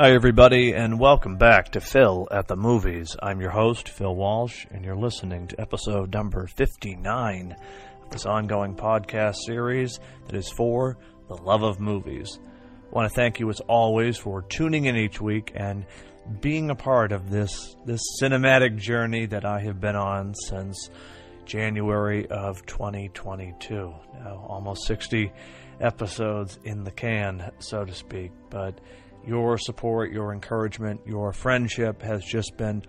Hi, everybody, and welcome back to Phil at the Movies. I'm your host, Phil Walsh, and you're listening to episode number 59 of this ongoing podcast series that is for the love of movies. I want to thank you, as always, for tuning in each week and being a part of this, this cinematic journey that I have been on since January of 2022. Now, almost 60 episodes in the can, so to speak, but your support, your encouragement, your friendship has just been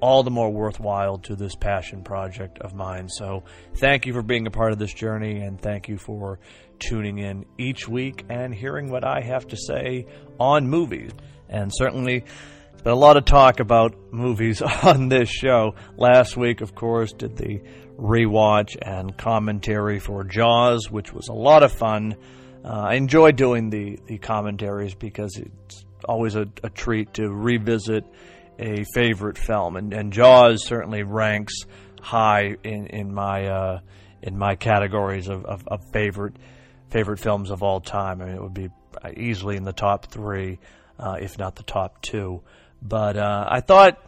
all the more worthwhile to this passion project of mine. So, thank you for being a part of this journey, and thank you for tuning in each week and hearing what I have to say on movies. And certainly, there's been a lot of talk about movies on this show. Last week, of course, did the rewatch and commentary for Jaws, which was a lot of fun. Uh, I enjoy doing the, the commentaries because it's always a, a treat to revisit a favorite film, and, and Jaws certainly ranks high in in my uh, in my categories of, of, of, favorite favorite films of all time. I mean, it would be easily in the top three, uh, if not the top two. But uh, I thought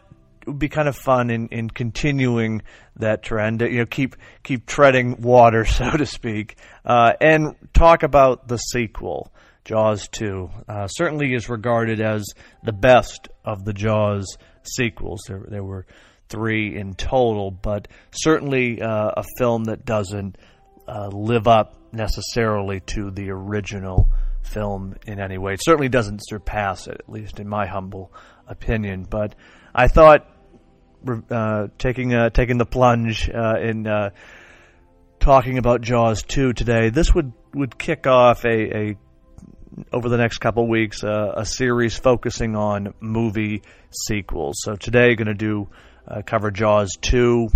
would be kind of fun in, in continuing that trend. You know, keep keep treading water, so to speak, uh, and talk about the sequel, Jaws two. Uh, certainly is regarded as the best of the Jaws sequels. There there were three in total, but certainly uh, a film that doesn't uh, live up necessarily to the original film in any way. It certainly doesn't surpass it, at least in my humble opinion. But I thought uh, taking uh, taking the plunge uh, in uh, talking about Jaws two today. This would would kick off a, a over the next couple weeks uh, a series focusing on movie sequels. So today, going to do cover Jaws two,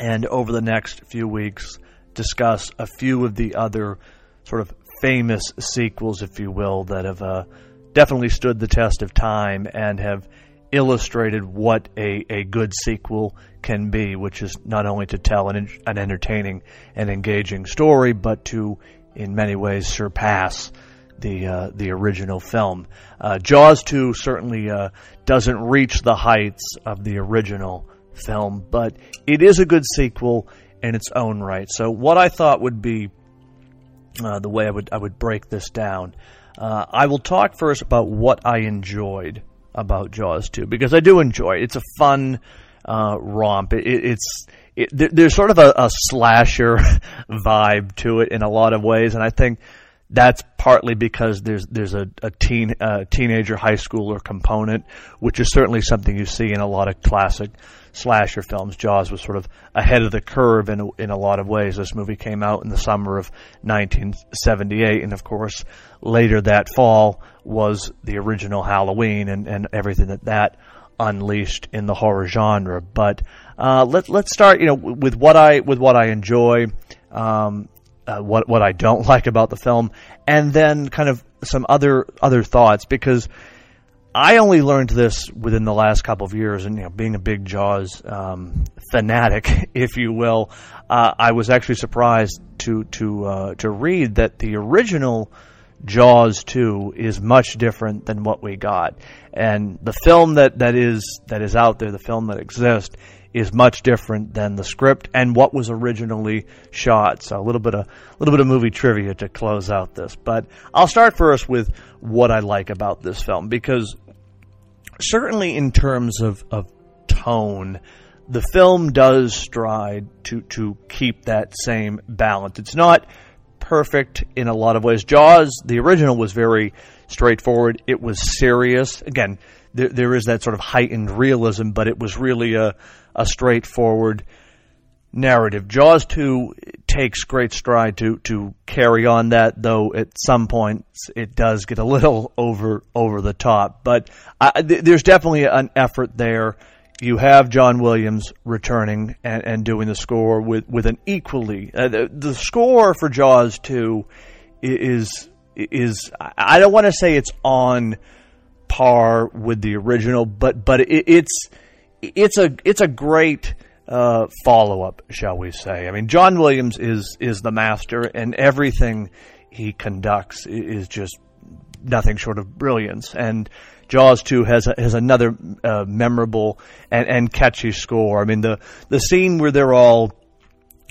and over the next few weeks discuss a few of the other sort of famous sequels, if you will, that have definitely stood the test of time and have illustrated what a, a good sequel can be, which is not only to tell an, an entertaining and engaging story, but to, in many ways, surpass the uh, the original film. Uh, Jaws 2 certainly uh, doesn't reach the heights of the original film, but it is a good sequel in its own right. So, what I thought would be uh, the way I would I would break this down. Uh, I will talk first about what I enjoyed about Jaws 2 because I do enjoy it. It's a fun uh, romp. It, it, it's it, there, there's sort of a, a slasher vibe to it in a lot of ways, and I think that's partly because there's there's a, a teen uh, teenager high schooler component, which is certainly something you see in a lot of classic slasher films. Jaws was sort of ahead of the curve in a, in a lot of ways. This movie came out in the summer of 1978, and of course, later that fall was the original Halloween and, and everything that that unleashed in the horror genre. But uh, let let's start, you know, with what I with what I enjoy. Um, uh, what what I don't like about the film, and then kind of some other other thoughts because I only learned this within the last couple of years, and you know, being a big Jaws um, fanatic, if you will, uh, I was actually surprised to to uh, to read that the original Jaws two is much different than what we got, and the film that, that is that is out there, the film that exists, is much different than the script and what was originally shot. So a little bit of a little bit of movie trivia to close out this. But I'll start first with what I like about this film because certainly in terms of, of tone, the film does stride to to keep that same balance. It's not perfect in a lot of ways. Jaws, the original, was very straightforward. It was serious. Again, there, there is that sort of heightened realism, but it was really a a straightforward narrative. Jaws 2 takes great stride to, to carry on that, though at some points it does get a little over over the top. But uh, th- there's definitely an effort there. You have John Williams returning and, and doing the score with, with an equally uh, the, the score for Jaws 2 is is I don't want to say it's on par with the original, but but it, it's it's a it's a great uh, follow up, shall we say? I mean, John Williams is is the master, and everything he conducts is just nothing short of brilliance. And Jaws two has a, has another uh, memorable and, and catchy score. I mean the the scene where they're all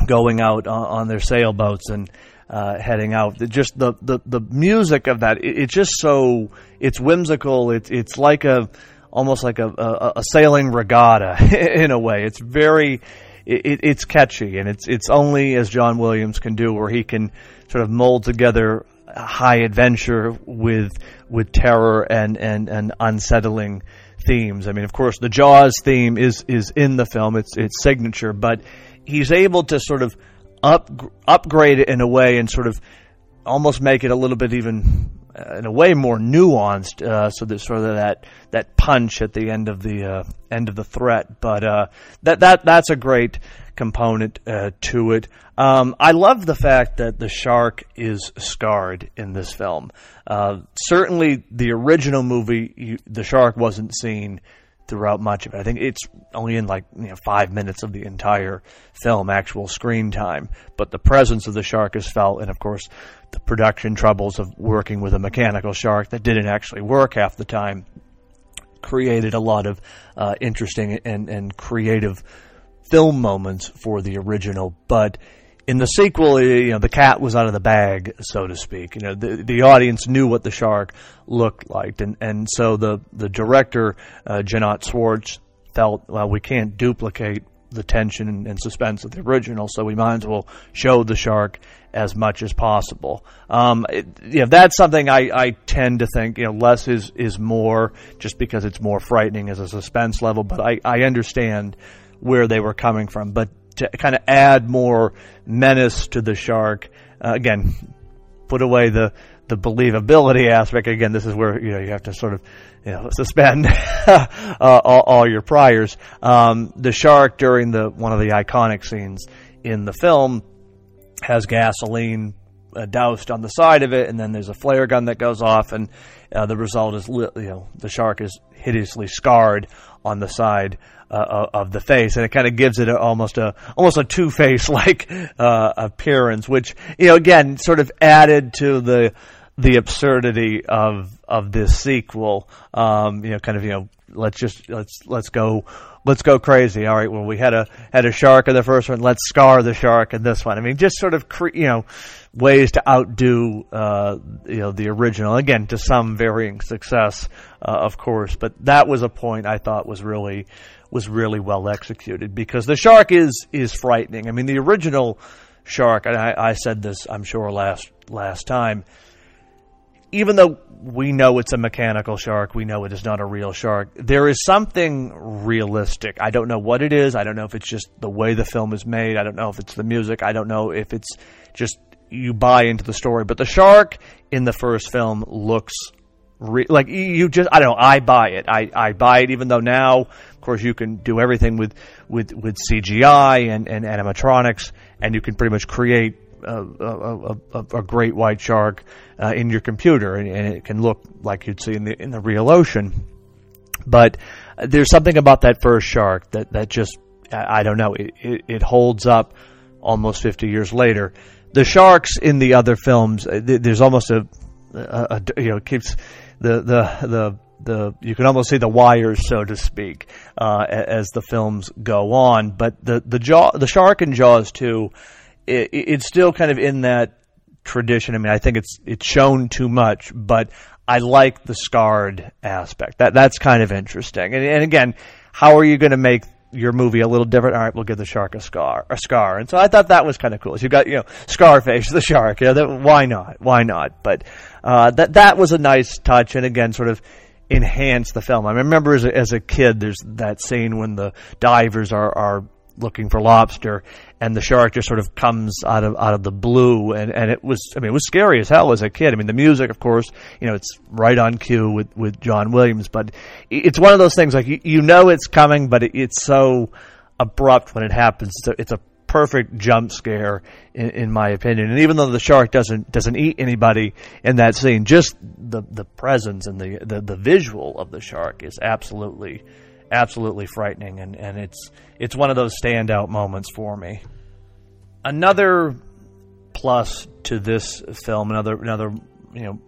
going out on, on their sailboats and uh, heading out. Just the, the, the music of that, it, it's just so it's whimsical. It's it's like a almost like a, a, a sailing regatta in a way. It's very it, it's catchy and it's it's only as John Williams can do, where he can sort of mold together high adventure with with terror and and and unsettling themes. I mean, of course, the Jaws theme is is in the film; it's it's signature, but he's able to sort of up upgrade it in a way and sort of almost make it a little bit even in a way more nuanced, uh, so there's sort of that that punch at the end of the uh, end of the threat. But uh, that that that's a great component uh, to it. Um, I love the fact that the shark is scarred in this film. Uh, certainly, the original movie, you, the shark wasn't seen throughout much of it. I think it's only in like you know, five minutes of the entire film, actual screen time. But the presence of the shark is felt, and of course, the production troubles of working with a mechanical shark that didn't actually work half the time created a lot of uh, interesting and, and creative film moments for the original. But in the sequel, you know, the cat was out of the bag, so to speak. You know, the the audience knew what the shark looked like, and and so the the director, uh, Jeannot Szwarc, felt well, we can't duplicate the tension and, suspense of the original, so we might as well show the shark as much as possible. Um, it, you know, that's something I, I tend to think, you know, less is, is more just because it's more frightening as a suspense level, but I, I understand where they were coming from. But to kind of add more menace to the shark. Uh, again, put away the the believability aspect. Again, this is where you know you have to sort of you know suspend uh, all, all, your priors. Um, the shark during the one of the iconic scenes in the film has gasoline uh, doused on the side of it, and then there's a flare gun that goes off, and uh, the result is you know the shark is hideously scarred on the side uh, of the face, and it kind of gives it a, almost a almost a Two Face like uh, appearance, which you know again sort of added to the the absurdity of of this sequel. Um, you know, kind of you know let's just let's let's go let's go crazy. All right, well we had a had a shark in the first one, let's scar the shark in this one. I mean, just sort of cre- you know ways to outdo uh, you know the original. Again, to some varying success, uh, of course, but that was a point I thought was really was really well executed because the shark is is frightening. I mean, the original shark, and I, I said this, I'm sure last last time. Even though we know it's a mechanical shark, we know it is not a real shark. There is something realistic. I don't know what it is. I don't know if it's just the way the film is made. I don't know if it's the music. I don't know if it's just you buy into the story. But the shark in the first film looks re- like you just I don't know. I buy it. I, I buy it. Even though now, of course, you can do everything with with with CGI and, and animatronics, and you can pretty much create a, a, a, a great white shark uh, in your computer, and, and, it can look like you'd see in the in the real ocean. But there's something about that first shark that that just I, I don't know. It, it, it holds up almost 50 years later. The sharks in the other films, uh, there's almost a, a, a you know keeps the the the the you can almost see the wires, so to speak, uh, as the films go on. But the the jaw, the shark in Jaws two, it, it's still kind of in that tradition. I mean, I think it's it's shown too much, but I like the scarred aspect. That that's kind of interesting. And, and again, how are you going to make your movie a little different. All right, we'll give the shark a scar, a scar. And so I thought that was kind of cool. So you got you know Scarface, the shark. Yeah, that, why not? Why not? But uh, that that was a nice touch, and again, sort of enhance the film. I remember as a, as a kid, there's that scene when the divers are are looking for lobster, and the shark just sort of comes out of out of the blue, and and it was I mean it was scary as hell as a kid. I mean the music, of course, you know it's right on cue with with John Williams, but it's one of those things like you, you know it's coming, but it, it's so abrupt when it happens. It's a, it's a perfect jump scare in, in, my opinion. And even though the shark doesn't doesn't eat anybody in that scene, just the the presence and the the, the visual of the shark is absolutely absolutely frightening, and, and it's it's one of those standout moments for me. Another plus to this film, another another you know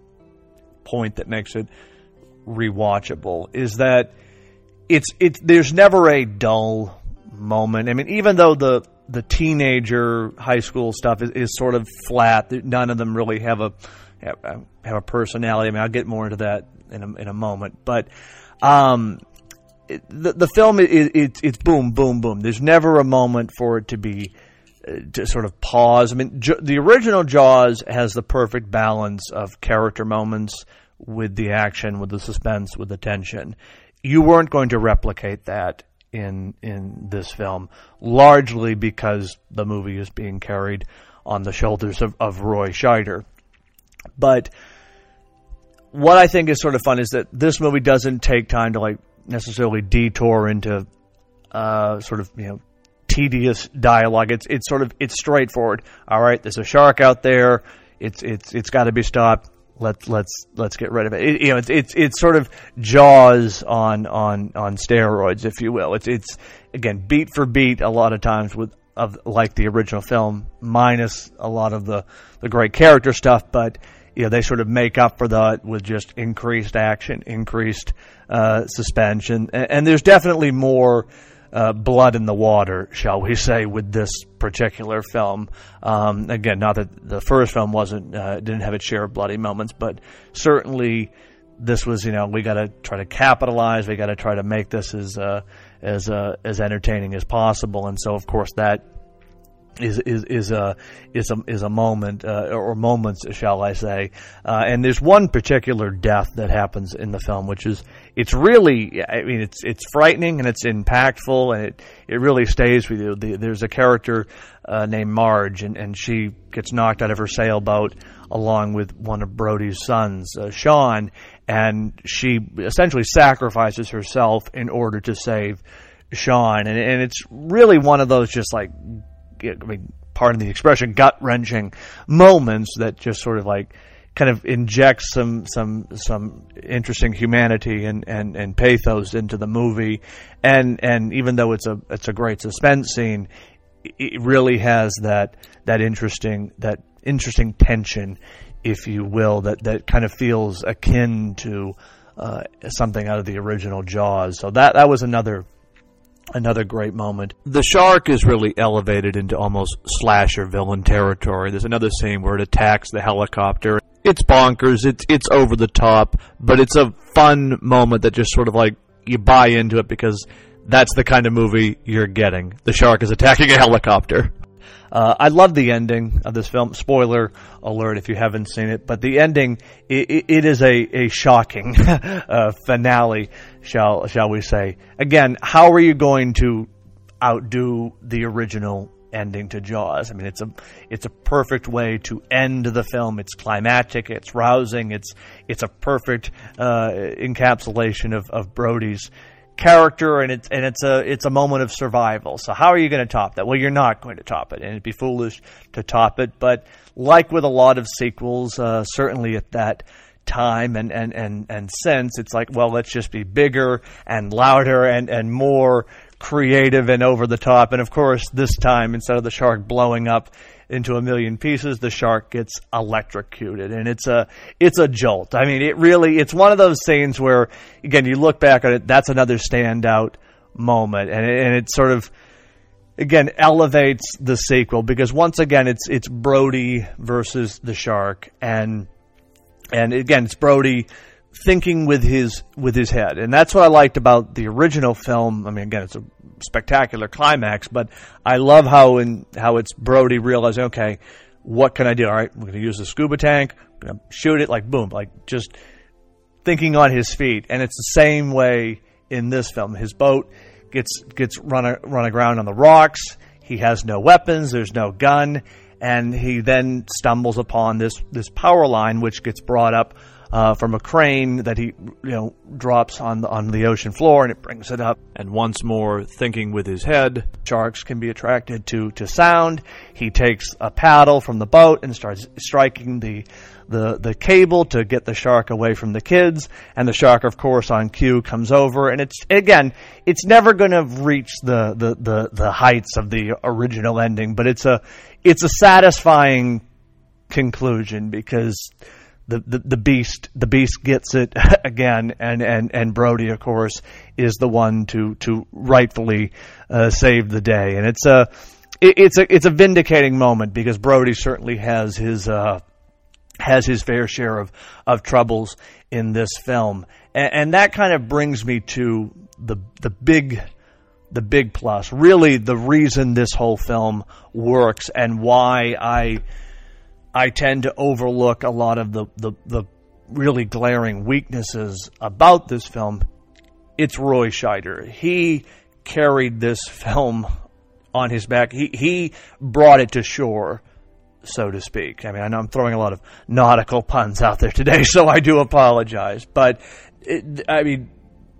point that makes it rewatchable is that it's it's there's never a dull moment. I mean, even though the the teenager high school stuff is, is sort of flat, none of them really have a have, a personality. I mean, I'll get more into that in a, in a moment, but um, it, the the film is it, it's boom, boom, boom. There's never a moment for it to be uh, to sort of pause. I mean, J- the original Jaws has the perfect balance of character moments with the action, with the suspense, with the tension. You weren't going to replicate that in in this film, largely because the movie is being carried on the shoulders of, of Roy Scheider. But what I think is sort of fun is that this movie doesn't take time to like necessarily detour into uh, sort of you know tedious dialogue. It's it's sort of it's straightforward. All right, there's a shark out there. It's it's it's got to be stopped. Let's let's let's get rid of it. it. You know, it's it's it's sort of Jaws on on on steroids, if you will. It's it's again beat for beat a lot of times with of like the original film, minus a lot of the the great character stuff, but you know they sort of make up for that with just increased action, increased uh, suspension, and, and, there's definitely more uh, blood in the water, shall we say, with this particular film. Um, again, not that the first film wasn't uh, didn't have its share of bloody moments, but certainly this was you know we got to try to capitalize, we got to try to make this as uh, as uh, as entertaining as possible, and so of course that is is is a is a is a moment uh, or moments, shall I say? Uh, and there's one particular death that happens in the film, which is it's really I mean it's it's frightening and it's impactful and it it really stays with you. The, there's a character uh, named Marge and and she gets knocked out of her sailboat along with one of Brody's sons, uh, Sean, and she essentially sacrifices herself in order to save. Sean, and, and it's really one of those just like I mean, pardon the expression, gut wrenching moments that just sort of like kind of injects some some some interesting humanity and, and, and pathos into the movie, and and even though it's a it's a great suspense scene, it really has that that interesting that interesting tension, if you will, that that kind of feels akin to uh, something out of the original Jaws. So that that was another another great moment. The shark is really elevated into almost slasher villain territory. There's another scene where it attacks the helicopter. It's bonkers. It's it's over the top, but it's a fun moment that just sort of like you buy into it because that's the kind of movie you're getting. The shark is attacking a helicopter. Uh, I love the ending of this film. Spoiler alert if you haven't seen it, but the ending it, it is a a shocking uh, finale, shall shall we say? Again, how are you going to outdo the original ending to Jaws? I mean, it's a it's a perfect way to end the film. It's climactic. It's rousing. It's it's a perfect uh, encapsulation of of Brody's character and it's and it's a it's a moment of survival. So how are you going to top that? Well, you're not going to top it, and it'd be foolish to top it. But like with a lot of sequels, uh, certainly at that time and, and, and, and since, it's like, well, let's just be bigger and louder and, and more creative and over the top. And of course, this time, instead of the shark blowing up into a million pieces, the shark gets electrocuted, and it's a it's a jolt. I mean, it really it's one of those scenes where again you look back at it, that's another standout moment, and it, and it sort of again elevates the sequel because once again it's it's Brody versus the shark, and and again it's Brody thinking with his with his head, and that's what I liked about the original film. I mean, again, it's a spectacular climax, but I love how in how it's Brody realizing, okay, what can I do? All right, we're going to use the scuba tank, shoot it, like boom, like just thinking on his feet. And it's the same way in this film. His boat gets gets run run aground on the rocks. He has no weapons. There's no gun, and he then stumbles upon this this power line, which gets brought up uh, from a crane that he you know drops on the, on the ocean floor and it brings it up. And once more, thinking with his head, sharks can be attracted to to sound. He takes a paddle from the boat and starts striking the the the cable to get the shark away from the kids. And the shark, of course, on cue comes over. And it's again, it's never going to reach the, the the the heights of the original ending, but it's a it's a satisfying conclusion because the, the, the beast the beast gets it again and, and, and Brody of course is the one to to rightfully uh, save the day. And it's a it, it's a it's a vindicating moment because Brody certainly has his uh, has his fair share of of troubles in this film. And, and that kind of brings me to the the big the big plus really the reason this whole film works and why I I tend to overlook a lot of the, the, the really glaring weaknesses about this film. It's Roy Scheider. He carried this film on his back. He he brought it to shore, so to speak. I mean, I know I'm throwing a lot of nautical puns out there today, so I do apologize. But it, I mean,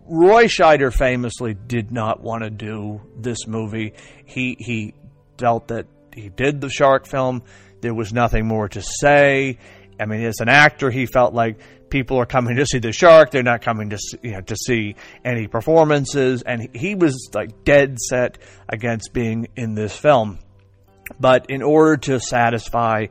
Roy Scheider famously did not want to do this movie. He he felt that he did the shark film there was nothing more to say. I mean, as an actor, he felt like people are coming to see the shark; they're not coming to see, you know to see any performances, and he was like dead set against being in this film. But in order to satisfy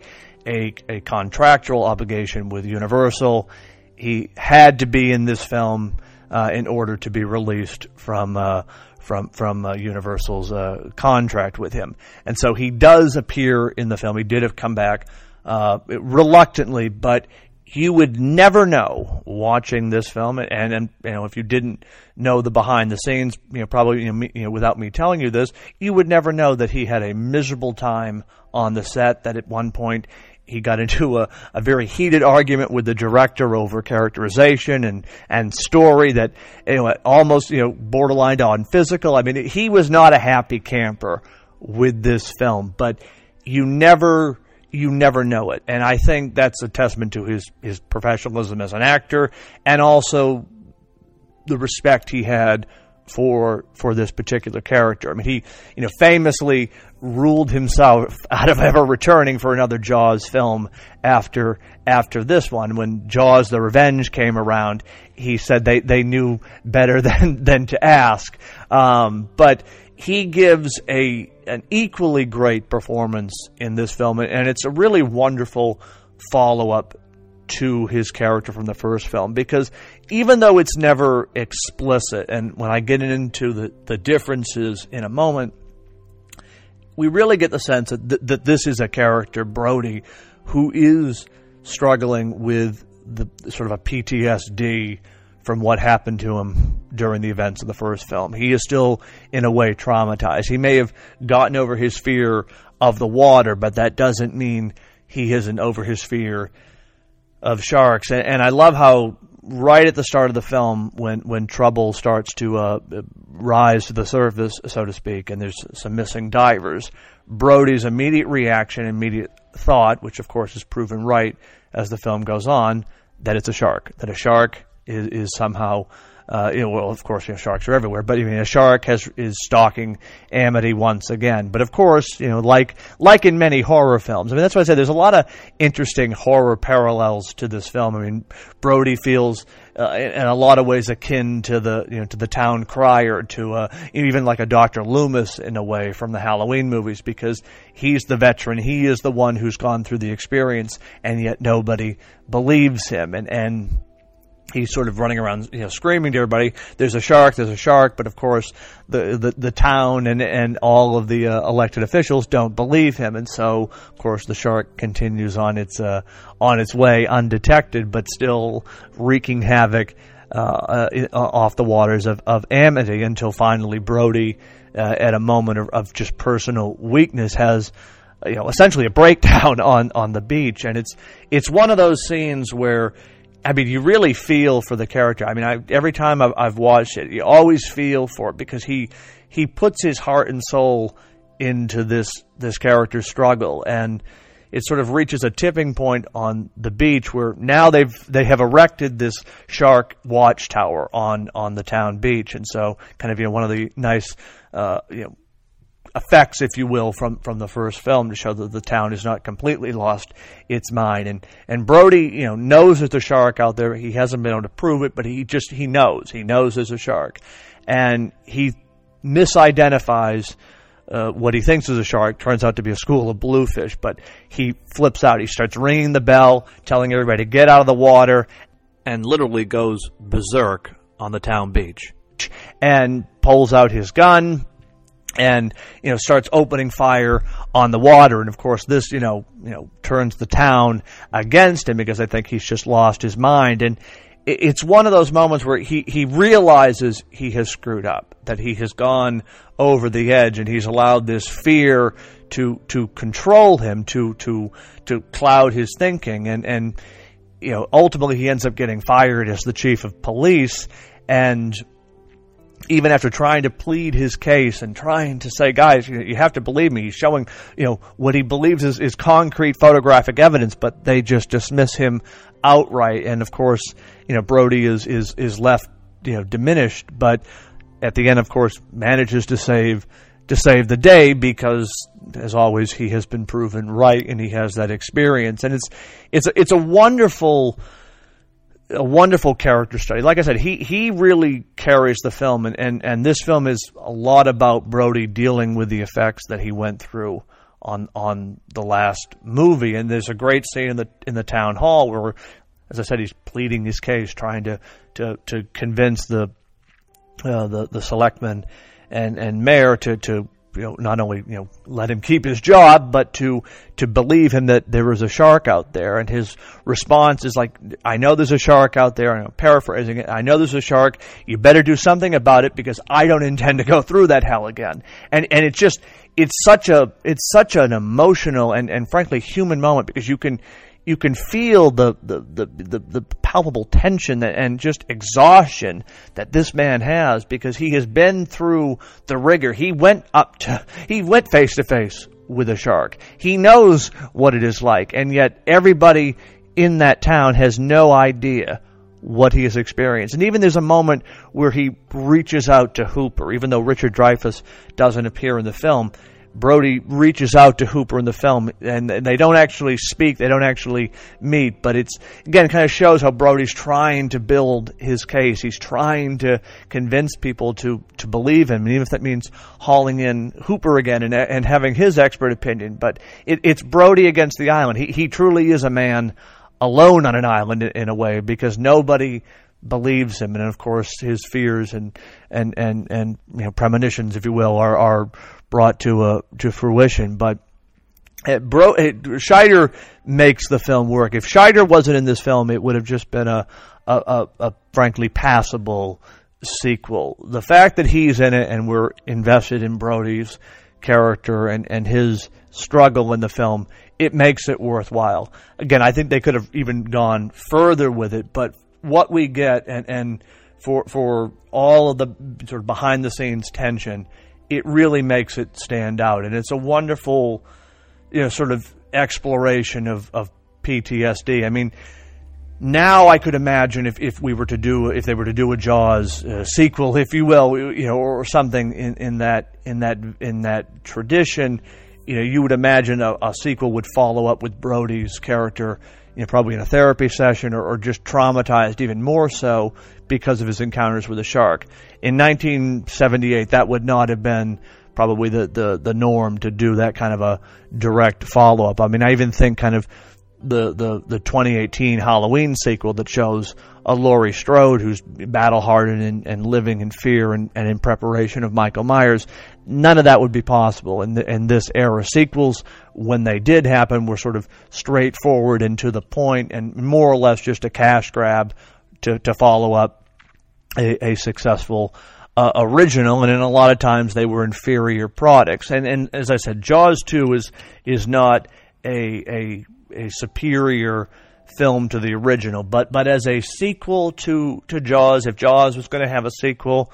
a, a contractual obligation with Universal, he had to be in this film uh, in order to be released from uh, from from uh, Universal's uh, contract with him, and so he does appear in the film. He did have come back uh, reluctantly, but you would never know watching this film, and and you know if you didn't know the behind the scenes, you know probably you know, me, you know without me telling you this, you would never know that he had a miserable time on the set. That at one point he got into a, a very heated argument with the director over characterization and, and story that you know, almost you know borderline on physical. I mean, he was not a happy camper with this film, but you never you never know it, and I think that's a testament to his his professionalism as an actor and also the respect he had for for this particular character. I mean, he you know famously ruled himself out of ever returning for another Jaws film after after this one. When Jaws: The Revenge came around, he said they they knew better than than to ask. Um, but he gives a an equally great performance in this film, and it's a really wonderful follow up to his character from the first film because even though it's never explicit, and when I get into the, the differences in a moment, we really get the sense that, th- that this is a character, Brody, who is struggling with the sort of a PTSD from what happened to him during the events of the first film. He is still, in a way, traumatized. He may have gotten over his fear of the water, but that doesn't mean he isn't over his fear of sharks. And, and I love how right at the start of the film, when when trouble starts to uh, rise to the surface, so to speak, and there's some missing divers, Brody's immediate reaction, immediate thought, which of course is proven right as the film goes on, that it's a shark, that a shark is, is somehow uh, you know, well, of course, you know, sharks are everywhere, but I mean, a shark has is stalking Amity once again. But of course, you know, like like in many horror films, I mean, that's why I said there's a lot of interesting horror parallels to this film. I mean, Brody feels uh, in a lot of ways akin to the you know to the town crier, to uh, even like a Doctor Loomis in a way from the Halloween movies, because he's the veteran, he is the one who's gone through the experience, and yet nobody believes him, and and he's sort of running around, you know, screaming to everybody, "There's a shark! There's a shark!" But of course, the the, the town and and all of the uh, elected officials don't believe him, and so of course the shark continues on its uh, on its way undetected, but still wreaking havoc uh, uh off the waters of of Amity until finally Brody, uh, at a moment of, of just personal weakness, has you know essentially a breakdown on on the beach, and it's it's one of those scenes where I mean, you really feel for the character. I mean, I, every time I've, I've, watched it, you always feel for it because he he puts his heart and soul into this this character's struggle, and it sort of reaches a tipping point on the beach where now they've they have erected this shark watchtower on on the town beach, and so kind of you know one of the nice uh, you know effects, if you will, from, from the first film to show that the town has not completely lost its mind. And, and Brody, you know, knows there's a shark out there. He hasn't been able to prove it, but he just, he knows. He knows there's a shark. And he misidentifies uh, what he thinks is a shark turns out to be a school of bluefish. But he flips out. He starts ringing the bell, telling everybody to get out of the water, and literally goes berserk on the town beach. And pulls out his gun, and you know starts opening fire on the water. And of course this you know you know turns the town against him because I think he's just lost his mind. And it's one of those moments where he he realizes he has screwed up that he has gone over the edge and he's allowed this fear to to control him to to to cloud his thinking. And and you know ultimately he ends up getting fired as the chief of police. And even after trying to plead his case and trying to say, guys, you have to believe me. He's showing, you know, what he believes is, is concrete photographic evidence, but they just dismiss him outright. And of course, you know, Brody is, is, is left, you know, diminished, but at the end, of course, manages to save, to save the day because, as always, he has been proven right and he has that experience. And it's, it's, it's a wonderful, a wonderful character study. Like I said, he he really carries the film, and, and, and this film is a lot about Brody dealing with the effects that he went through on on the last movie. And there's a great scene in the in the town hall where, as I said, he's pleading his case, trying to to, to convince the uh, the the selectmen and and mayor to to you know, not only you know let him keep his job, but to to believe him that there was a shark out there. And his response is like, "I know there's a shark out there." I'm paraphrasing it. I know there's a shark. You better do something about it because I don't intend to go through that hell again. And and it's just it's such a it's such an emotional and and frankly human moment because you can you can feel the the, the, the, the palpable tension and just exhaustion that this man has because he has been through the rigor. He went up to he went face to face with a shark. He knows what it is like, and yet everybody in that town has no idea what he has experienced. And even there's a moment where he reaches out to Hooper, even though Richard Dreyfuss doesn't appear in the film. Brody reaches out to Hooper in the film, and they don't actually speak, they don't actually meet, but it's, again, kind of shows how Brody's trying to build his case. He's trying to convince people to, to believe him, even if that means hauling in Hooper again and, and having his expert opinion. But it, it's Brody against the island. He, he truly is a man alone on an island in a way, because nobody believes him, and of course his fears and and and and you know premonitions, if you will, are are brought to uh, to fruition. But it bro, it, Scheider makes the film work. If Scheider wasn't in this film, it would have just been a a, a, a frankly passable sequel. The fact that he's in it and we're invested in Brody's character and, and his struggle in the film, it makes it worthwhile. Again, I think they could have even gone further with it, but what we get and, and for for all of the sort of behind the scenes tension it really makes it stand out. And it's a wonderful, you know, sort of exploration of, of PTSD. I mean, now I could imagine if, if we were to do if they were to do a Jaws uh, sequel, if you will, you know, or something in, in that in that in that tradition, you know, you would imagine a, a sequel would follow up with Brody's character you know, probably in a therapy session or, or just traumatized even more so because of his encounters with a shark. In 1978, that would not have been probably the, the, the norm to do that kind of a direct follow up. I mean, I even think kind of the, the, the 2018 Halloween sequel that shows a Laurie Strode who's battle hardened and, and living in fear and, and in preparation of Michael Myers. None of that would be possible in, the, in this era. Sequels, when they did happen, were sort of straightforward and to the point and more or less just a cash grab to, to follow up a, a successful uh, original, and in a lot of times they were inferior products. And and as I said, Jaws two is is not a a a superior film to the original, but but as a sequel to to Jaws, if Jaws was going to have a sequel,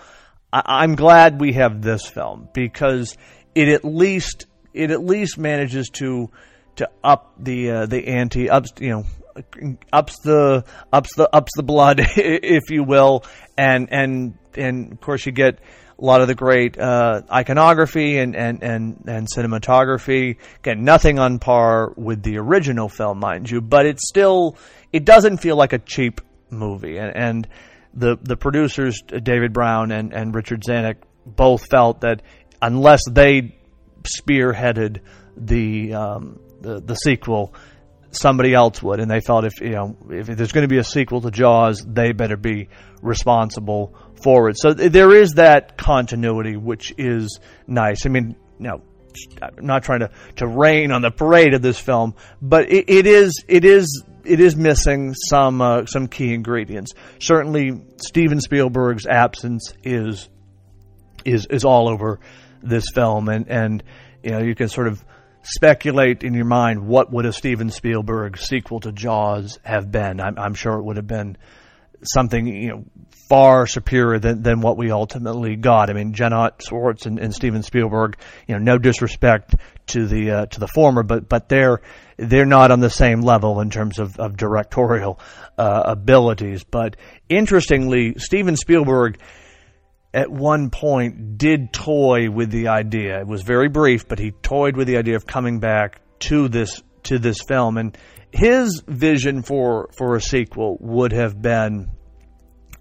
I, am glad we have this film because it at least it at least manages to to up the uh, the ante, ups you know ups the ups the ups the blood, if you will, and and and of course you get a lot of the great uh, iconography and, and, and, and cinematography. Again, nothing on par with the original film, mind you, but it's still it doesn't feel like a cheap movie. And, and the the producers David Brown and, and Richard Zanuck both felt that unless they spearheaded the, um, the the sequel. Somebody else would, and they felt if you know if there's going to be a sequel to Jaws, they better be responsible for it. So there is that continuity, which is nice. I mean, you know, I'm not trying to, to rain on the parade of this film, but it, it is it is it is missing some uh, some key ingredients. Certainly, Steven Spielberg's absence is is is all over this film, and and you know you can sort of speculate in your mind what would a Steven Spielberg sequel to Jaws have been. I'm, I'm sure it would have been something you know far superior than, than what we ultimately got. I mean, Jon Szwarc and, and Steven Spielberg, you know, no disrespect to the uh, to the former, but but they're they're not on the same level in terms of, of directorial uh, abilities. But interestingly, Steven Spielberg at one point did toy with the idea. It was very brief, but he toyed with the idea of coming back to this to this film and his vision for for a sequel would have been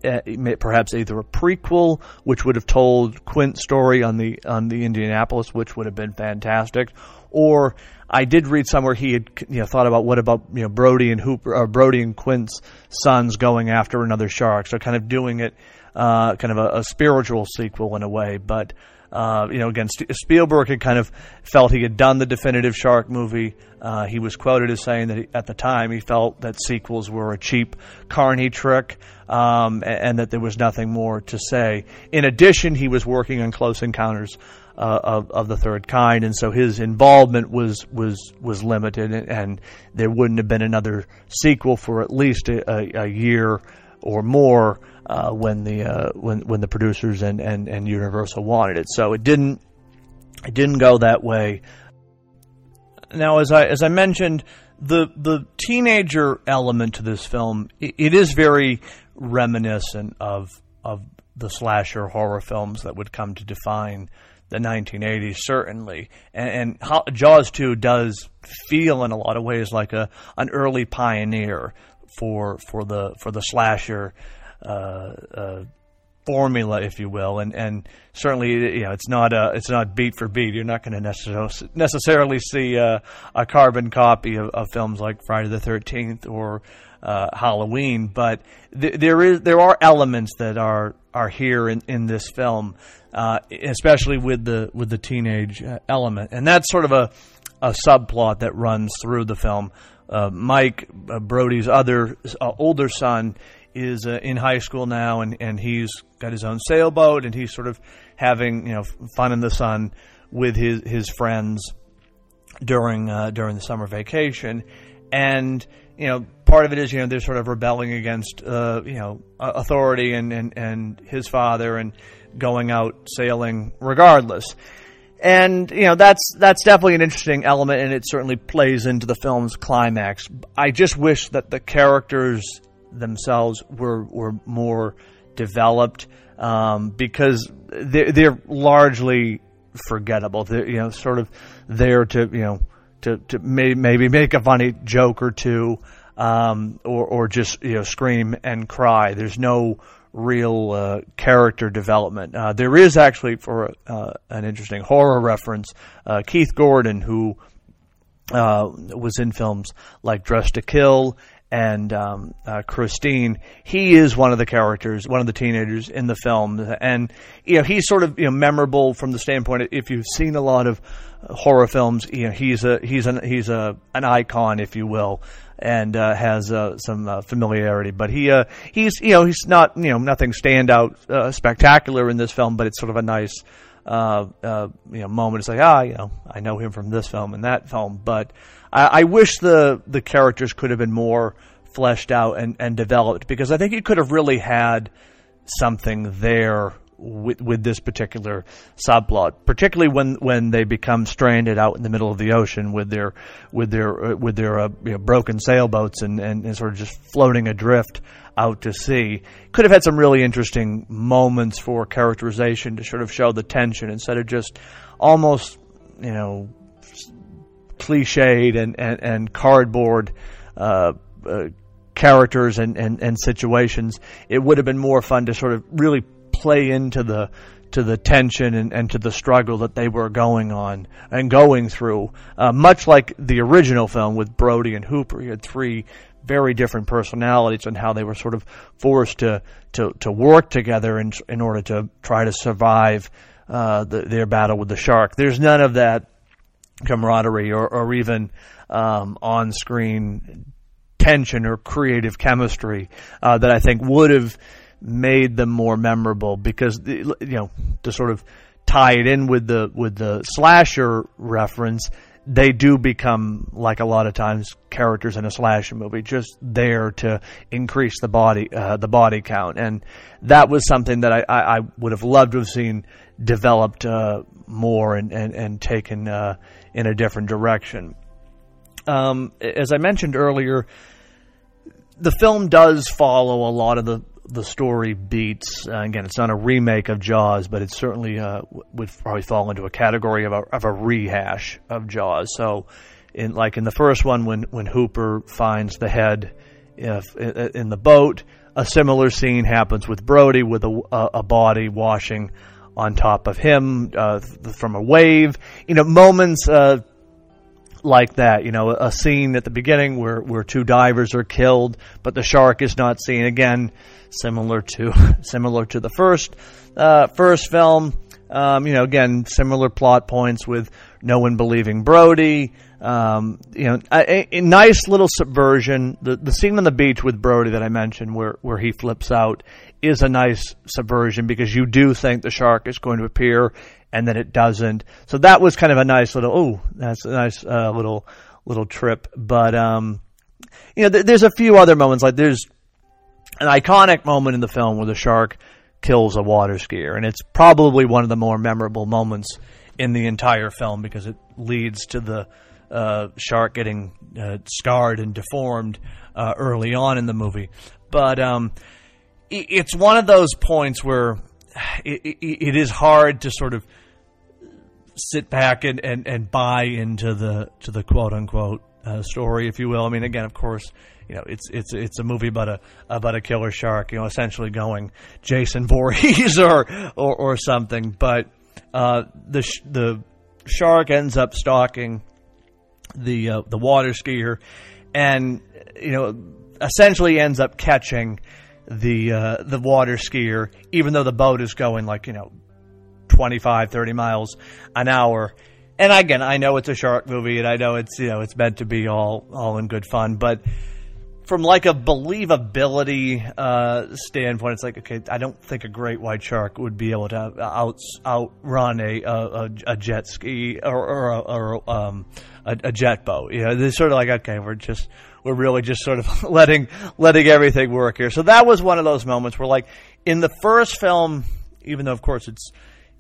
uh, perhaps either a prequel, which would have told Quint's story on the on the Indianapolis, which would have been fantastic, or I did read somewhere he had you know thought about what about you know Brody and Hooper, Brody and Quint's sons going after another shark, so kind of doing it uh, kind of a, a spiritual sequel in a way, but. Uh, you know, again, Spielberg had kind of felt he had done the definitive shark movie. Uh, he was quoted as saying that he, at the time he felt that sequels were a cheap carny trick um, and, and, that there was nothing more to say. In addition, he was working on Close Encounters uh, of, of the Third Kind, and so his involvement was was was limited, and, and there wouldn't have been another sequel for at least a, a, a year or more uh, when the uh, when when the producers and, and, and Universal wanted it. So it didn't it didn't go that way. Now, as I as I mentioned, the the teenager element to this film it, it is very reminiscent of of the slasher horror films that would come to define the 1980s, certainly. And, and Jaws 2 does feel in a lot of ways like a an early pioneer for for the for the slasher uh, uh, formula, if you will, and and certainly you know it's not a it's not beat for beat. You're not going to necessarily see a, a carbon copy of, of, films like Friday the Thirteenth or uh, Halloween, but th- there is there are elements that are are here in, in this film, uh, especially with the with the teenage uh, element, and that's sort of a a subplot that runs through the film. Uh, Mike uh, Brody's other older son is uh, in high school now, and, and he's got his own sailboat, and he's sort of having you know fun in the sun with his his friends during uh, during the summer vacation, and you know part of it is you know they're sort of rebelling against uh, you know authority and, and and his father and going out sailing regardless. And you know that's that's definitely an interesting element, and it certainly plays into the film's climax. I just wish that the characters themselves were were more developed um, because they're, they're largely forgettable. They're you know sort of there to you know to to may, maybe make a funny joke or two, um, or or just you know scream and cry. There's no real uh, character development. Uh, there is actually, for uh, an interesting horror reference, uh, Keith Gordon, who uh, was in films like Dressed to Kill and um, uh, Christine, he is one of the characters, one of the teenagers in the film, and you know he's sort of you know memorable from the standpoint if you've seen a lot of horror films, you know he's a he's an he's a an icon, if you will, and uh, has uh, some uh, familiarity. But he uh, he's you know he's not you know nothing standout uh, spectacular in this film, but it's sort of a nice. Uh, you know, moment. It's like, ah, you know, I know him from this film and that film, but I, I wish the the characters could have been more fleshed out and, and developed because I think you could have really had something there with with this particular subplot, particularly when when they become stranded out in the middle of the ocean with their with their uh, with their uh, you know, broken sailboats and, and, and sort of just floating adrift out to sea. Could have had some really interesting moments for characterization to sort of show the tension instead of just almost you know cliched and, and, and cardboard uh, uh, characters and, and, and situations, it would have been more fun to sort of really play into the to the tension and, and to the struggle that they were going on and going through. Uh, much like the original film with Brody and Hooper, you had three very different personalities and how they were sort of forced to to, to work together in in order to try to survive uh, the, their battle with the shark. There's none of that camaraderie or, or even um, on screen tension or creative chemistry uh, that I think would have made them more memorable because you know to sort of tie it in with the with the slasher reference they do become like a lot of times characters in a slasher movie just there to increase the body uh, the body count. And that was something that I, I, would have loved to have seen developed uh, more and, and, and taken uh, in a different direction. Um, as I mentioned earlier the film does follow a lot of the the story beats. Uh, again, it's not a remake of Jaws, but it certainly uh, would probably fall into a category of a, of a rehash of Jaws. So, in like in the first one, when when Hooper finds the head if, in the boat, a similar scene happens with Brody with a, a body washing on top of him uh, from a wave. You know, moments uh, like that. You know, a scene at the beginning where, where two divers are killed, but the shark is not seen again, similar to similar to the first uh, first film. Um, you know, again, similar plot points with no one believing Brody. Um, you know, a, a, nice little subversion. The the scene on the beach with Brody that I mentioned, where where he flips out, is a nice subversion because you do think the shark is going to appear and then it doesn't. So that was kind of a nice little, oh, that's a nice uh, little little trip. But um, you know, th- there's a few other moments like there's an iconic moment in the film where the shark kills a water skier, and it's probably one of the more memorable moments in the entire film because it leads to the uh, shark getting uh, scarred and deformed uh, early on in the movie. But um, it's one of those points where it, it, it is hard to sort of sit back and, and, and buy into the to the quote unquote uh, story, if you will. I mean, again, of course, you know, it's it's it's a movie about a about a killer shark, you know, essentially going Jason Voorhees or or, or something. But uh, the the shark ends up stalking the uh, the water skier, and you know, essentially ends up catching the uh, the water skier, even though the boat is going like you know 25, 30 miles an hour. And again, I know it's a shark movie, and I know it's you know it's meant to be all all in good fun, but from like a believability uh, standpoint, it's like okay, I don't think a great white shark would be able to out outrun a a, a jet ski or or, a, or um, a, a, jet boat. You know, they're sort of like okay, we're just we're really just sort of letting letting everything work here. So that was one of those moments where like in the first film, even though of course it's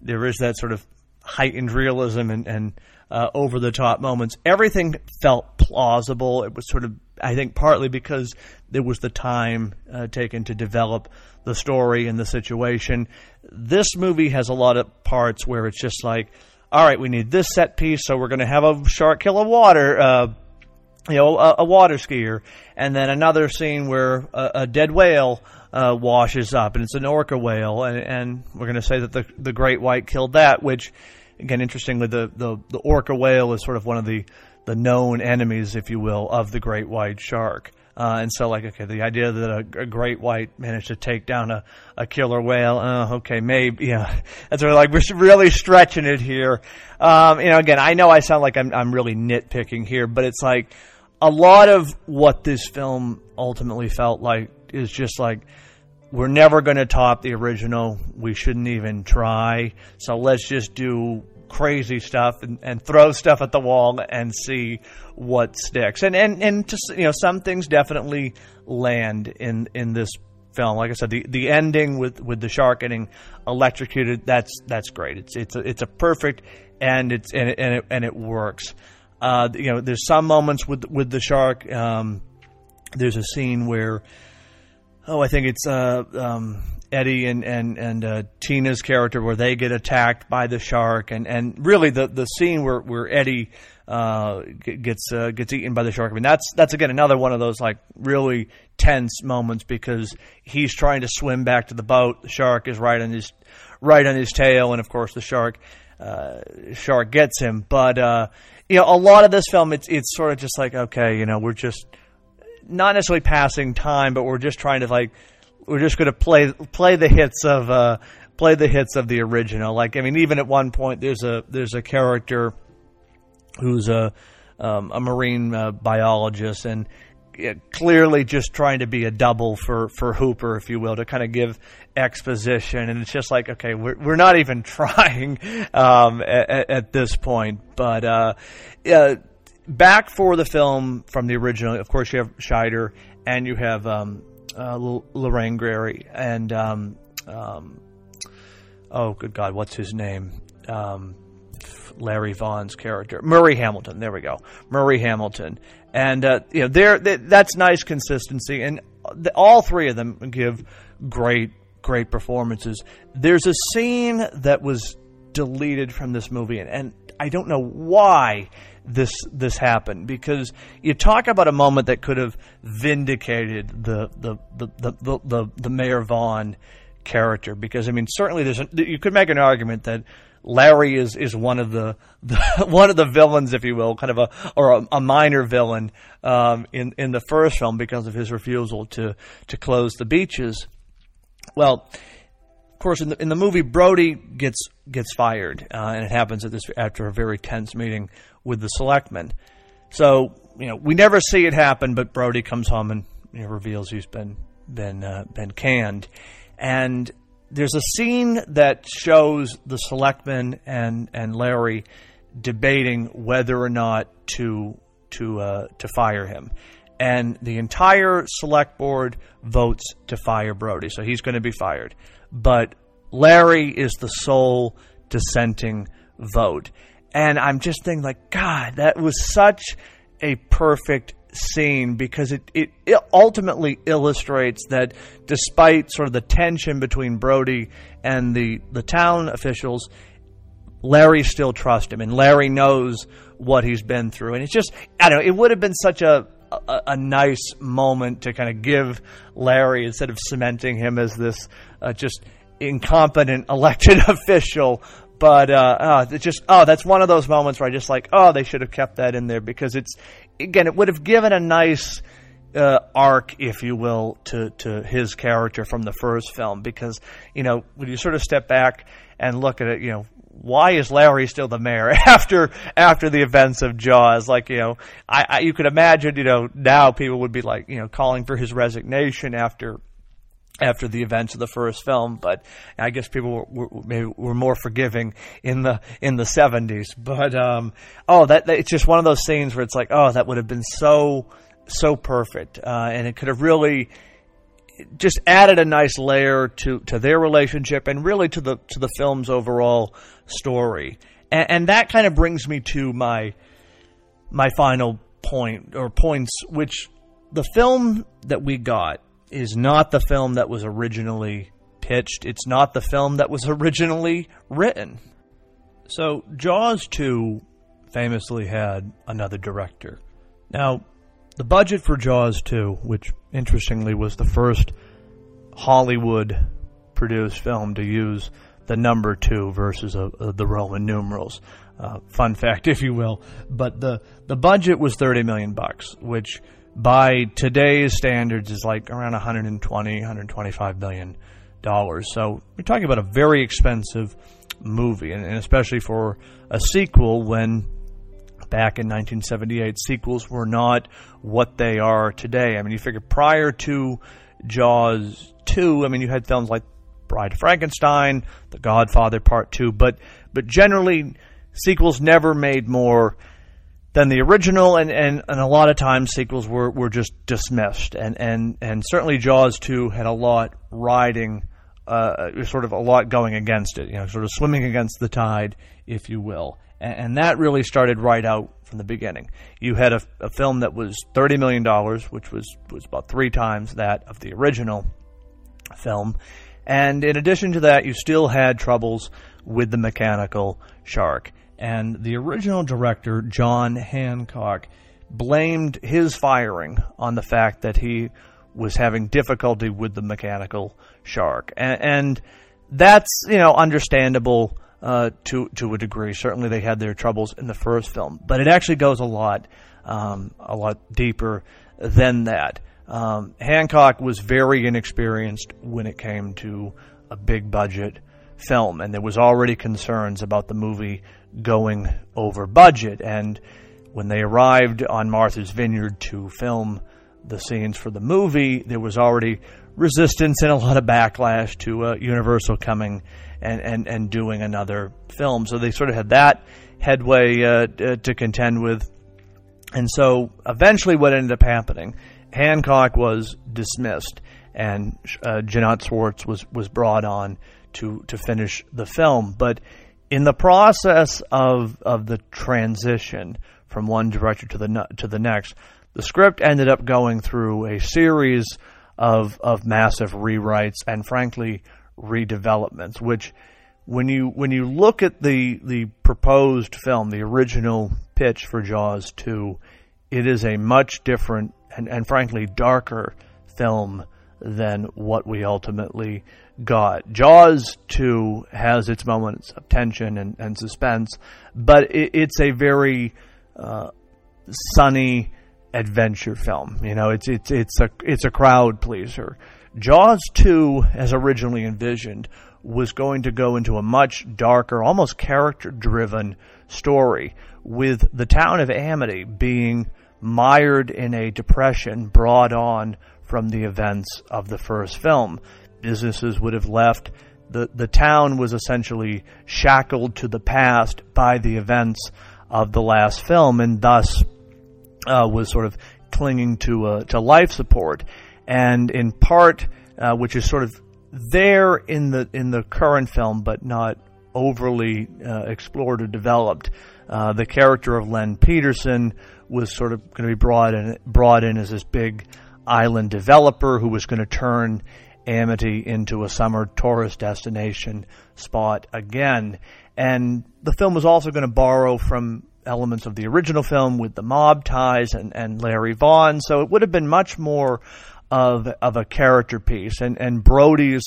there is that sort of heightened realism and, and uh, over the top moments. Everything felt plausible. It was sort of, I think, partly because there was the time uh, taken to develop the story and the situation. This movie has a lot of parts where it's just like, all right, we need this set piece, so we're going to have a shark kill a water, uh, you know, a, a, water skier, and then another scene where a, a dead whale uh, washes up, and it's an orca whale, and, and we're going to say that the the great white killed that. Which, again, interestingly, the, the the orca whale is sort of one of the the known enemies, if you will, of the great white shark. Uh, and so, like, okay, the idea that a, a, great white managed to take down a, a killer whale, uh, okay, maybe, yeah, that's sort like we're really stretching it here. Um, you know, again, I know I sound like I'm, I'm really nitpicking here, but it's like a lot of what this film ultimately felt like is just like we're never going to top the original. We shouldn't even try. So let's just do crazy stuff and, and throw stuff at the wall and see what sticks. And and and just you know some things definitely land in in this film. Like I said, the, the ending with, with the shark getting electrocuted that's that's great. It's it's a, it's a perfect and it's and it, and it, and it works. Uh, you know, there's some moments with with the shark. Um, there's a scene where oh, I think it's uh, um, Eddie and and and uh, Tina's character where they get attacked by the shark, and and really the the scene where where Eddie uh, gets uh, gets eaten by the shark. I mean, that's that's again another one of those like really tense moments because he's trying to swim back to the boat. The shark is right on his right on his tail, and of course the shark uh, shark gets him. But uh, you know, a lot of this film, it's it's sort of just like okay, you know, we're just not necessarily passing time, but we're just trying to like we're just going to play play the hits of uh, play the hits of the original. Like I mean, even at one point, there's a there's a character who's a um, a marine uh, biologist and clearly just trying to be a double for, for Hooper, if you will, to kind of give exposition. And it's just like, okay, we're, we're not even trying um, at, at, this point. But uh, uh, back for the film from the original, of course, you have Scheider and you have um, uh, Lorraine Gary and um, um, oh, good God, what's his name? Um, Larry Vaughn's character, Murray Hamilton. There we go, Murray Hamilton, and uh, you know, there that's nice consistency, and the, all three of them give great, great performances. There's a scene that was deleted from this movie, and, and I don't know why this this happened because you talk about a moment that could have vindicated the the the the, the, the, the Mayor Vaughn character because I mean certainly there's a, you could make an argument that Larry is is one of the, the, one of the villains, if you will, kind of a or a, a minor villain um, in in the first film because of his refusal to to close the beaches. Well, of course, in the in the movie, Brody gets gets fired, uh, and it happens at this after a very tense meeting with the selectmen. So you know we never see it happen, but Brody comes home and you know, reveals he's been been uh, been canned, and there's a scene that shows the selectmen and and Larry debating whether or not to to uh, to fire him, and the entire select board votes to fire Brody, so he's going to be fired. But Larry is the sole dissenting vote, and I'm just thinking like, God, that was such a perfect scene because it, it, it, ultimately illustrates that despite sort of the tension between Brody and the, the town officials, Larry still trusts him, and Larry knows what he's been through. And it's just, I don't know, it would have been such a, a, a nice moment to kind of give Larry, instead of cementing him as this uh, just incompetent elected official, but uh, it's just oh, that's one of those moments where I just like oh, they should have kept that in there because it's again, it would have given a nice uh, arc, if you will, to to his character from the first film. Because you know, when you sort of step back and look at it, you know, why is Larry still the mayor after after the events of Jaws? Like you know, I, I you could imagine you know now people would be like you know calling for his resignation after after the events of the first film, but I guess people were, were, maybe were more forgiving in the in the seventies. But um, oh, that, that, it's just one of those scenes where it's like, oh, that would have been so so perfect, uh, and it could have really just added a nice layer to, to their relationship and really to the to the film's overall story. And, and that kind of brings me to my my final point or points, which the film that we got is not the film that was originally pitched. It's not the film that was originally written. So, Jaws 2 famously had another director. Now, the budget for Jaws 2, which interestingly was the first Hollywood produced film to use the number 2 versus a, a, the Roman numerals. Uh, fun fact, if you will. But the, the budget was 30 million bucks, which by today's standards is like around 120 125 million dollars so we're talking about a very expensive movie and, and especially for a sequel when back in 1978 sequels were not what they are today i mean you figure prior to jaws 2 i mean you had films like bride of frankenstein the godfather part 2 but but generally sequels never made more than the original, and, and, and a lot of times sequels were, were just dismissed. And, and, and certainly Jaws 2 had a lot riding, uh, sort of a lot going against it, you know, sort of swimming against the tide, if you will. And, and that really started right out from the beginning. You had a, a film that was $30 million, which was, was about three times that of the original film. And in addition to that, you still had troubles with the mechanical shark. And the original director, John Hancock, blamed his firing on the fact that he was having difficulty with the mechanical shark. And, and that's you know understandable uh, to to a degree. Certainly, they had their troubles in the first film, but it actually goes a lot um, a lot deeper than that. Um, Hancock was very inexperienced when it came to a big budget film, and there was already concerns about the movie going over budget. And when they arrived on Martha's Vineyard to film the scenes for the movie, there was already resistance and a lot of backlash to uh, Universal coming and, and, and doing another film. So they sort of had that headway uh, to contend with. And so eventually, what ended up happening, Hancock was dismissed, and uh, Jeannot Szwarc was, was brought on to, to finish the film. But in the process of, of the transition from one director to the, to the next, the script ended up going through a series of of massive rewrites and frankly redevelopments. Which, when you when you look at the the proposed film, the original pitch for Jaws two, it is a much different and, and frankly darker film than what we ultimately got. Jaws 2 has its moments of tension and, and suspense, but it, it's a very uh, sunny, adventure film. You know, it's it's it's a it's a crowd pleaser. Jaws 2, as originally envisioned, was going to go into a much darker, almost character driven story, with the town of Amity being mired in a depression brought on from the events of the first film. Businesses would have left. The, the town was essentially shackled to the past by the events of the last film, and thus uh, was sort of clinging to uh, to life support, and in part, uh, which is sort of there in the in the current film, but not overly uh, explored or developed. Uh, the character of Len Peterson was sort of going to be brought in brought in as this big island developer who was going to turn Amity into a summer tourist destination spot again. And the film was also going to borrow from elements of the original film with the mob ties and, and Larry Vaughn. So it would have been much more of of a character piece. And and Brody's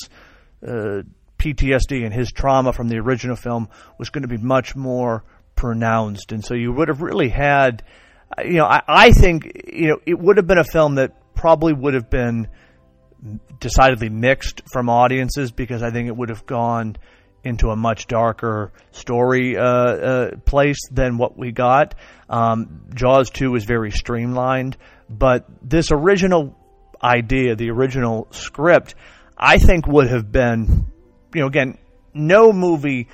uh, PTSD and his trauma from the original film was going to be much more pronounced. And so you would have really had, you know, I, I think you know it would have been a film that probably would have been decidedly mixed from audiences because I think it would have gone into a much darker story uh, uh, place than what we got. Um, Jaws 2 is very streamlined, but this original idea, the original script, I think would have been, you know, again, no movie,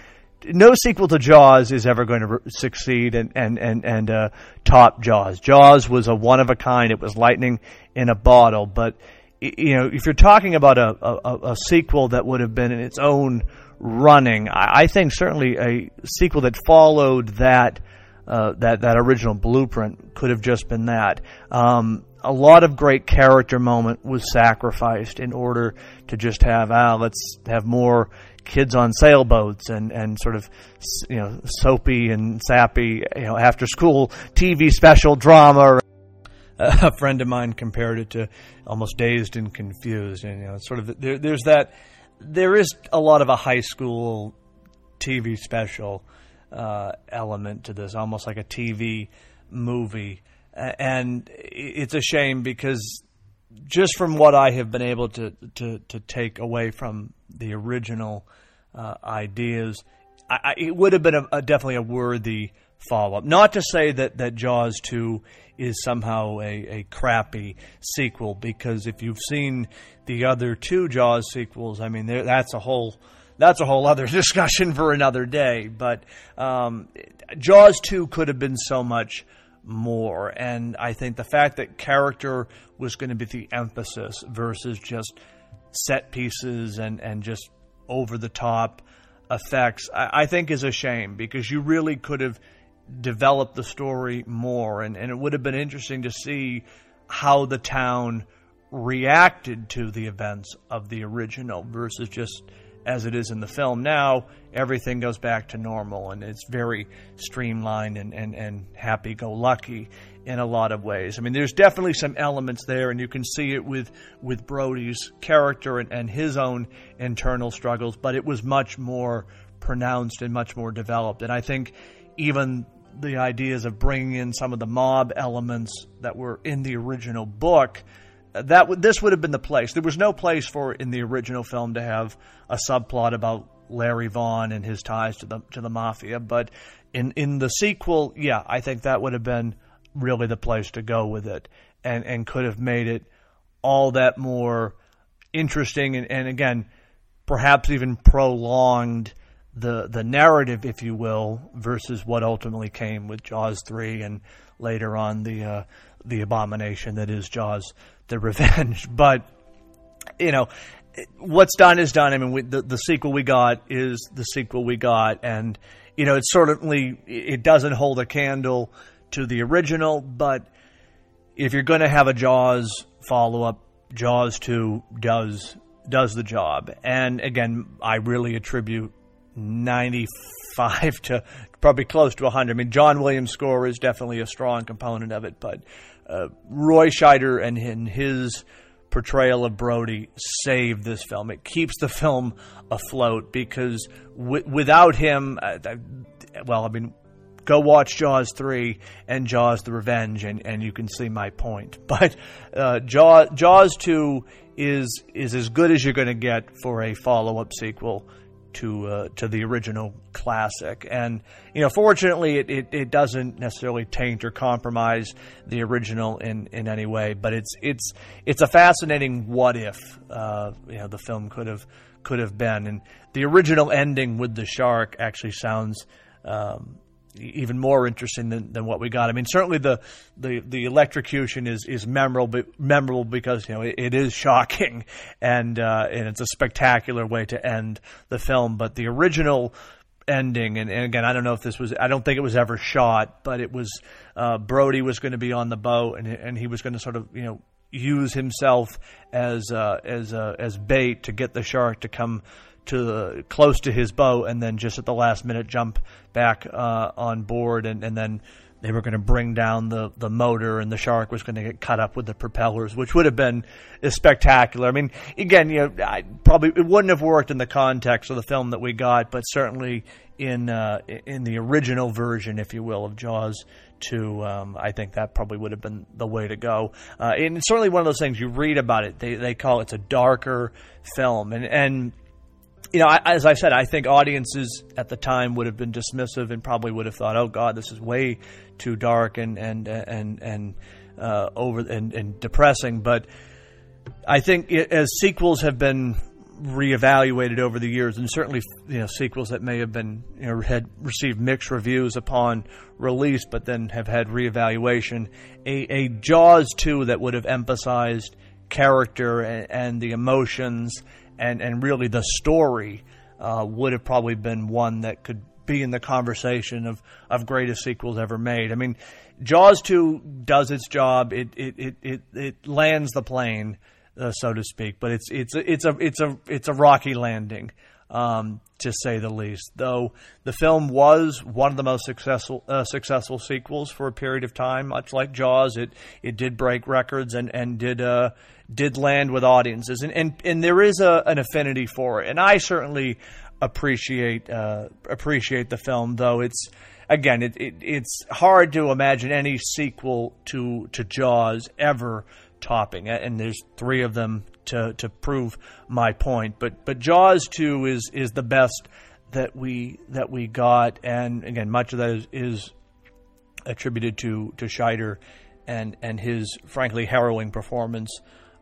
no sequel to Jaws is ever going to re- succeed and and and and uh, top Jaws. Jaws was a one of a kind. It was lightning in a bottle, but you know, if you're talking about a, a, a sequel that would have been in its own running. I, I think certainly a sequel that followed that uh, that that original blueprint could have just been that. Um, a lot of great character moment was sacrificed in order to just have ah let's have more kids on sailboats and and sort of you know soapy and sappy you know after school TV special drama. A friend of mine compared it to almost dazed and confused, and you know, sort of there, there's that there is a lot of a high school TV special uh, element to this, almost like a TV movie. And it's a shame because just from what I have been able to, to, to take away from the original uh, ideas, I, I, it would have been a, a, definitely a worthy follow up. Not to say that, that Jaws 2 is somehow a, a crappy sequel, because if you've seen the other two Jaws sequels, I mean, that's a whole that's a whole other discussion for another day. But um, Jaws 2 could have been so much more. And I think the fact that character was going to be the emphasis versus just set pieces and, and just over the top effects, I, I think is a shame because you really could have developed the story more. And, and it would have been interesting to see how the town reacted to the events of the original versus just as it is in the film. Now everything goes back to normal and it's very streamlined and, and, and happy go lucky in a lot of ways. I mean, there's definitely some elements there, and you can see it with with Brody's character and, and his own internal struggles, but it was much more pronounced and much more developed. And I think even the ideas of bringing in some of the mob elements that were in the original book that w- this would have been the place. There was no place for in the original film to have a subplot about Larry Vaughn and his ties to the to the mafia, but in in the sequel, yeah, I think that would have been really the place to go with it, and and could have made it all that more interesting, and, and again, perhaps even prolonged the the narrative, if you will, versus what ultimately came with Jaws three and later on the uh, the abomination that is Jaws the Revenge. But you know, what's done is done. I mean, we, the the sequel we got is the sequel we got, and you know, it certainly it doesn't hold a candle to the original, but if you're going to have a Jaws follow up, Jaws 2 does does the job. And again, I really attribute 95 to probably close to 100. I mean, John Williams' score is definitely a strong component of it, but uh, Roy Scheider and, his portrayal of Brody saved this film. It keeps the film afloat because w- without him, uh, well, I mean, go watch Jaws 3 and Jaws the Revenge, and, and you can see my point. But uh, Jaws, Jaws 2 is, is as good as you're going to get for a follow up sequel to uh, to the original classic. And you know, fortunately, it, it, it, doesn't necessarily taint or compromise the original in, in any way. But it's it's it's a fascinating what if uh, you know the film could have could have been. And the original ending with the shark actually sounds. Um, even more interesting than, than what we got. I mean, certainly the the, the electrocution is is memorable memorable because you know it, it is shocking and uh, and it's a spectacular way to end the film. But the original ending, and, and again, I don't know if this was I don't think it was ever shot, but it was uh, Brody was going to be on the boat and and he was going to sort of you know use himself as uh, as uh, as bait to get the shark to come to the, close to his boat, and then just at the last minute jump back uh, on board, and, and then they were going to bring down the, the motor, and the shark was going to get cut up with the propellers, which would have been spectacular. I mean, again, you know, I probably it wouldn't have worked in the context of the film that we got, but certainly in uh, in the original version, if you will, of Jaws. To um, I think that probably would have been the way to go. Uh, and it's certainly one of those things you read about it. They they call it, it's a darker film, and and you know, I, as I said, I think audiences at the time would have been dismissive and probably would have thought, "Oh God, this is way too dark and and and and uh, over and, and depressing." But I think it, as sequels have been reevaluated over the years, and certainly you know sequels that may have been you know had received mixed reviews upon release, but then have had reevaluation. A, a Jaws two that would have emphasized character and, and the emotions and and really the story uh, would have probably been one that could be in the conversation of, of greatest sequels ever made. I mean, Jaws two does its job. It it it it, it lands the plane, uh, so to speak. But it's it's it's a it's a it's a rocky landing. Um, to say the least. Though the film was one of the most successful uh, successful sequels for a period of time, much like Jaws, it it did break records and and did uh, did land with audiences, and and, and there is a, an affinity for it, and I certainly appreciate uh, appreciate the film, though it's again it, it, it's hard to imagine any sequel to to Jaws ever topping, it, and there's three of them to to prove my point. But but Jaws two is is the best that we that we got, and again, much of that is, is attributed to to Scheider and and his frankly harrowing performance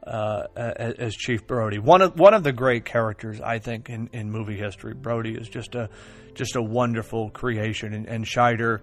uh, as Chief Brody. One of one of the great characters I think in, in movie history. Brody is just a just a wonderful creation, and, and Scheider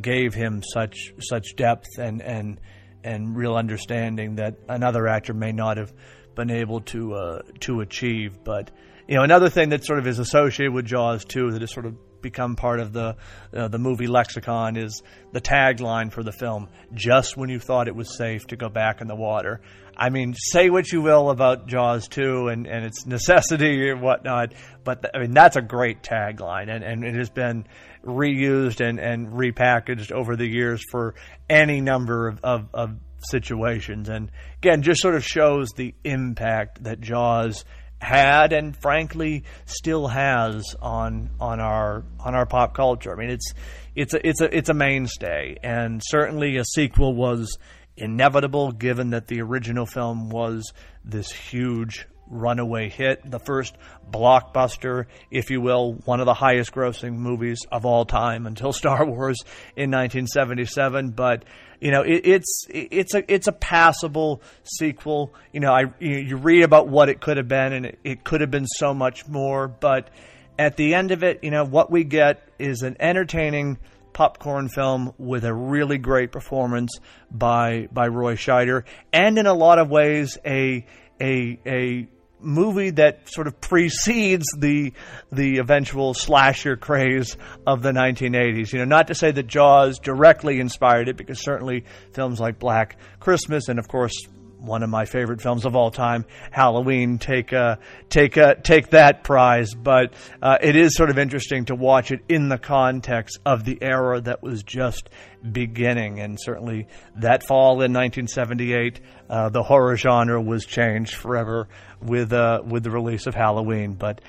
gave him such such depth and and and real understanding that another actor may not have been able to uh, to achieve. But you know, another thing that sort of is associated with Jaws 2 that has sort of become part of the uh, the movie lexicon is the tagline for the film just when you thought it was safe to go back in the water i mean say what you will about jaws 2 and, and its necessity and whatnot but th- i mean that's a great tagline and, and it has been reused and, and repackaged over the years for any number of, of, of situations and again just sort of shows the impact that jaws had and frankly still has on on our on our pop culture. I mean, it's it's a it's a it's a mainstay, and certainly a sequel was inevitable given that the original film was this huge runaway hit, the first blockbuster, if you will, one of the highest grossing movies of all time until Star Wars in 1977. But you know, it, it's it's a it's a passable sequel. You know, I you read about what it could have been, and it, it could have been so much more. But at the end of it, you know, what we get is an entertaining popcorn film with a really great performance by by Roy Scheider, and in a lot of ways a a a movie that sort of precedes the the eventual slasher craze of the 1980s. You know, not to say that Jaws directly inspired it, because certainly films like Black Christmas and of course one of my favorite films of all time, Halloween, take uh, take uh, take that prize. But uh, it is sort of interesting to watch it in the context of the era that was just beginning, and certainly that fall in 1978, uh, the horror genre was changed forever with with the release of Halloween. But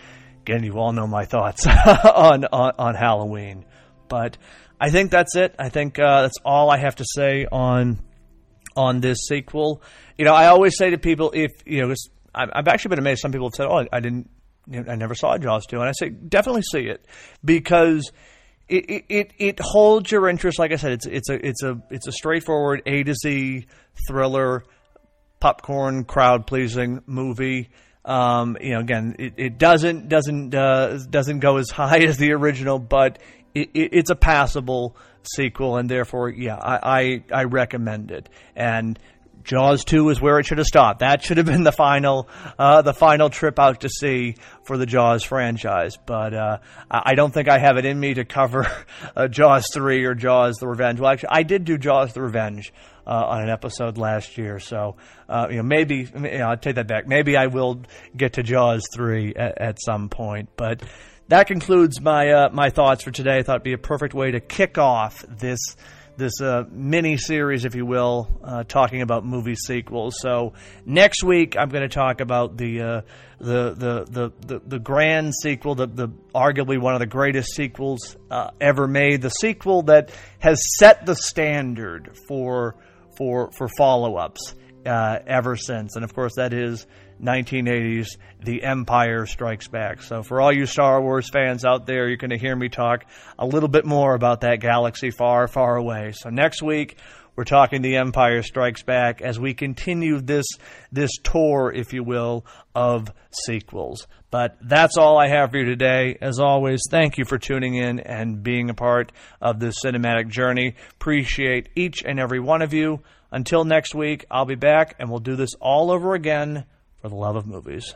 again, you all know my thoughts on, on on Halloween. But I think that's it. I think that's all I have to say on on this sequel. You know, I always say to people, if you know, I've actually been amazed. Some people have said, "Oh, I didn't, you know, I never saw Jaws 2. and I say, definitely see it because it, it it holds your interest. Like I said, it's it's a it's a it's a straightforward A to Z thriller, popcorn, crowd pleasing movie. Um, you know, again, it, it doesn't doesn't uh, doesn't go as high as the original, but it, it's a passable sequel, and therefore, yeah, I, I, I recommend it. And Jaws 2 is where it should have stopped. That should have been the final, uh, the final trip out to sea for the Jaws franchise. But uh, I don't think I have it in me to cover uh, Jaws 3 or Jaws: The Revenge. Well, actually, I did do Jaws: The Revenge uh, on an episode last year, so uh, you know maybe you know, I'll take that back. Maybe I will get to Jaws 3 at, at some point, but that concludes my uh, my thoughts for today. I thought it'd be a perfect way to kick off this this uh, mini series, if you will, uh, talking about movie sequels. So next week, I'm going to talk about the, uh, the, the, the the the grand sequel, the, the arguably one of the greatest sequels uh, ever made, the sequel that has set the standard for for for follow ups uh, ever since, and of course that is 1980s The Empire Strikes Back. So, for all you Star Wars fans out there, you're going to hear me talk a little bit more about that galaxy far, far away. So, next week, we're talking The Empire Strikes Back as we continue this this tour, if you will, of sequels. But that's all I have for you today. As always, thank you for tuning in and being a part of this cinematic journey. Appreciate each and every one of you. Until next week, I'll be back and we'll do this all over again for the love of movies.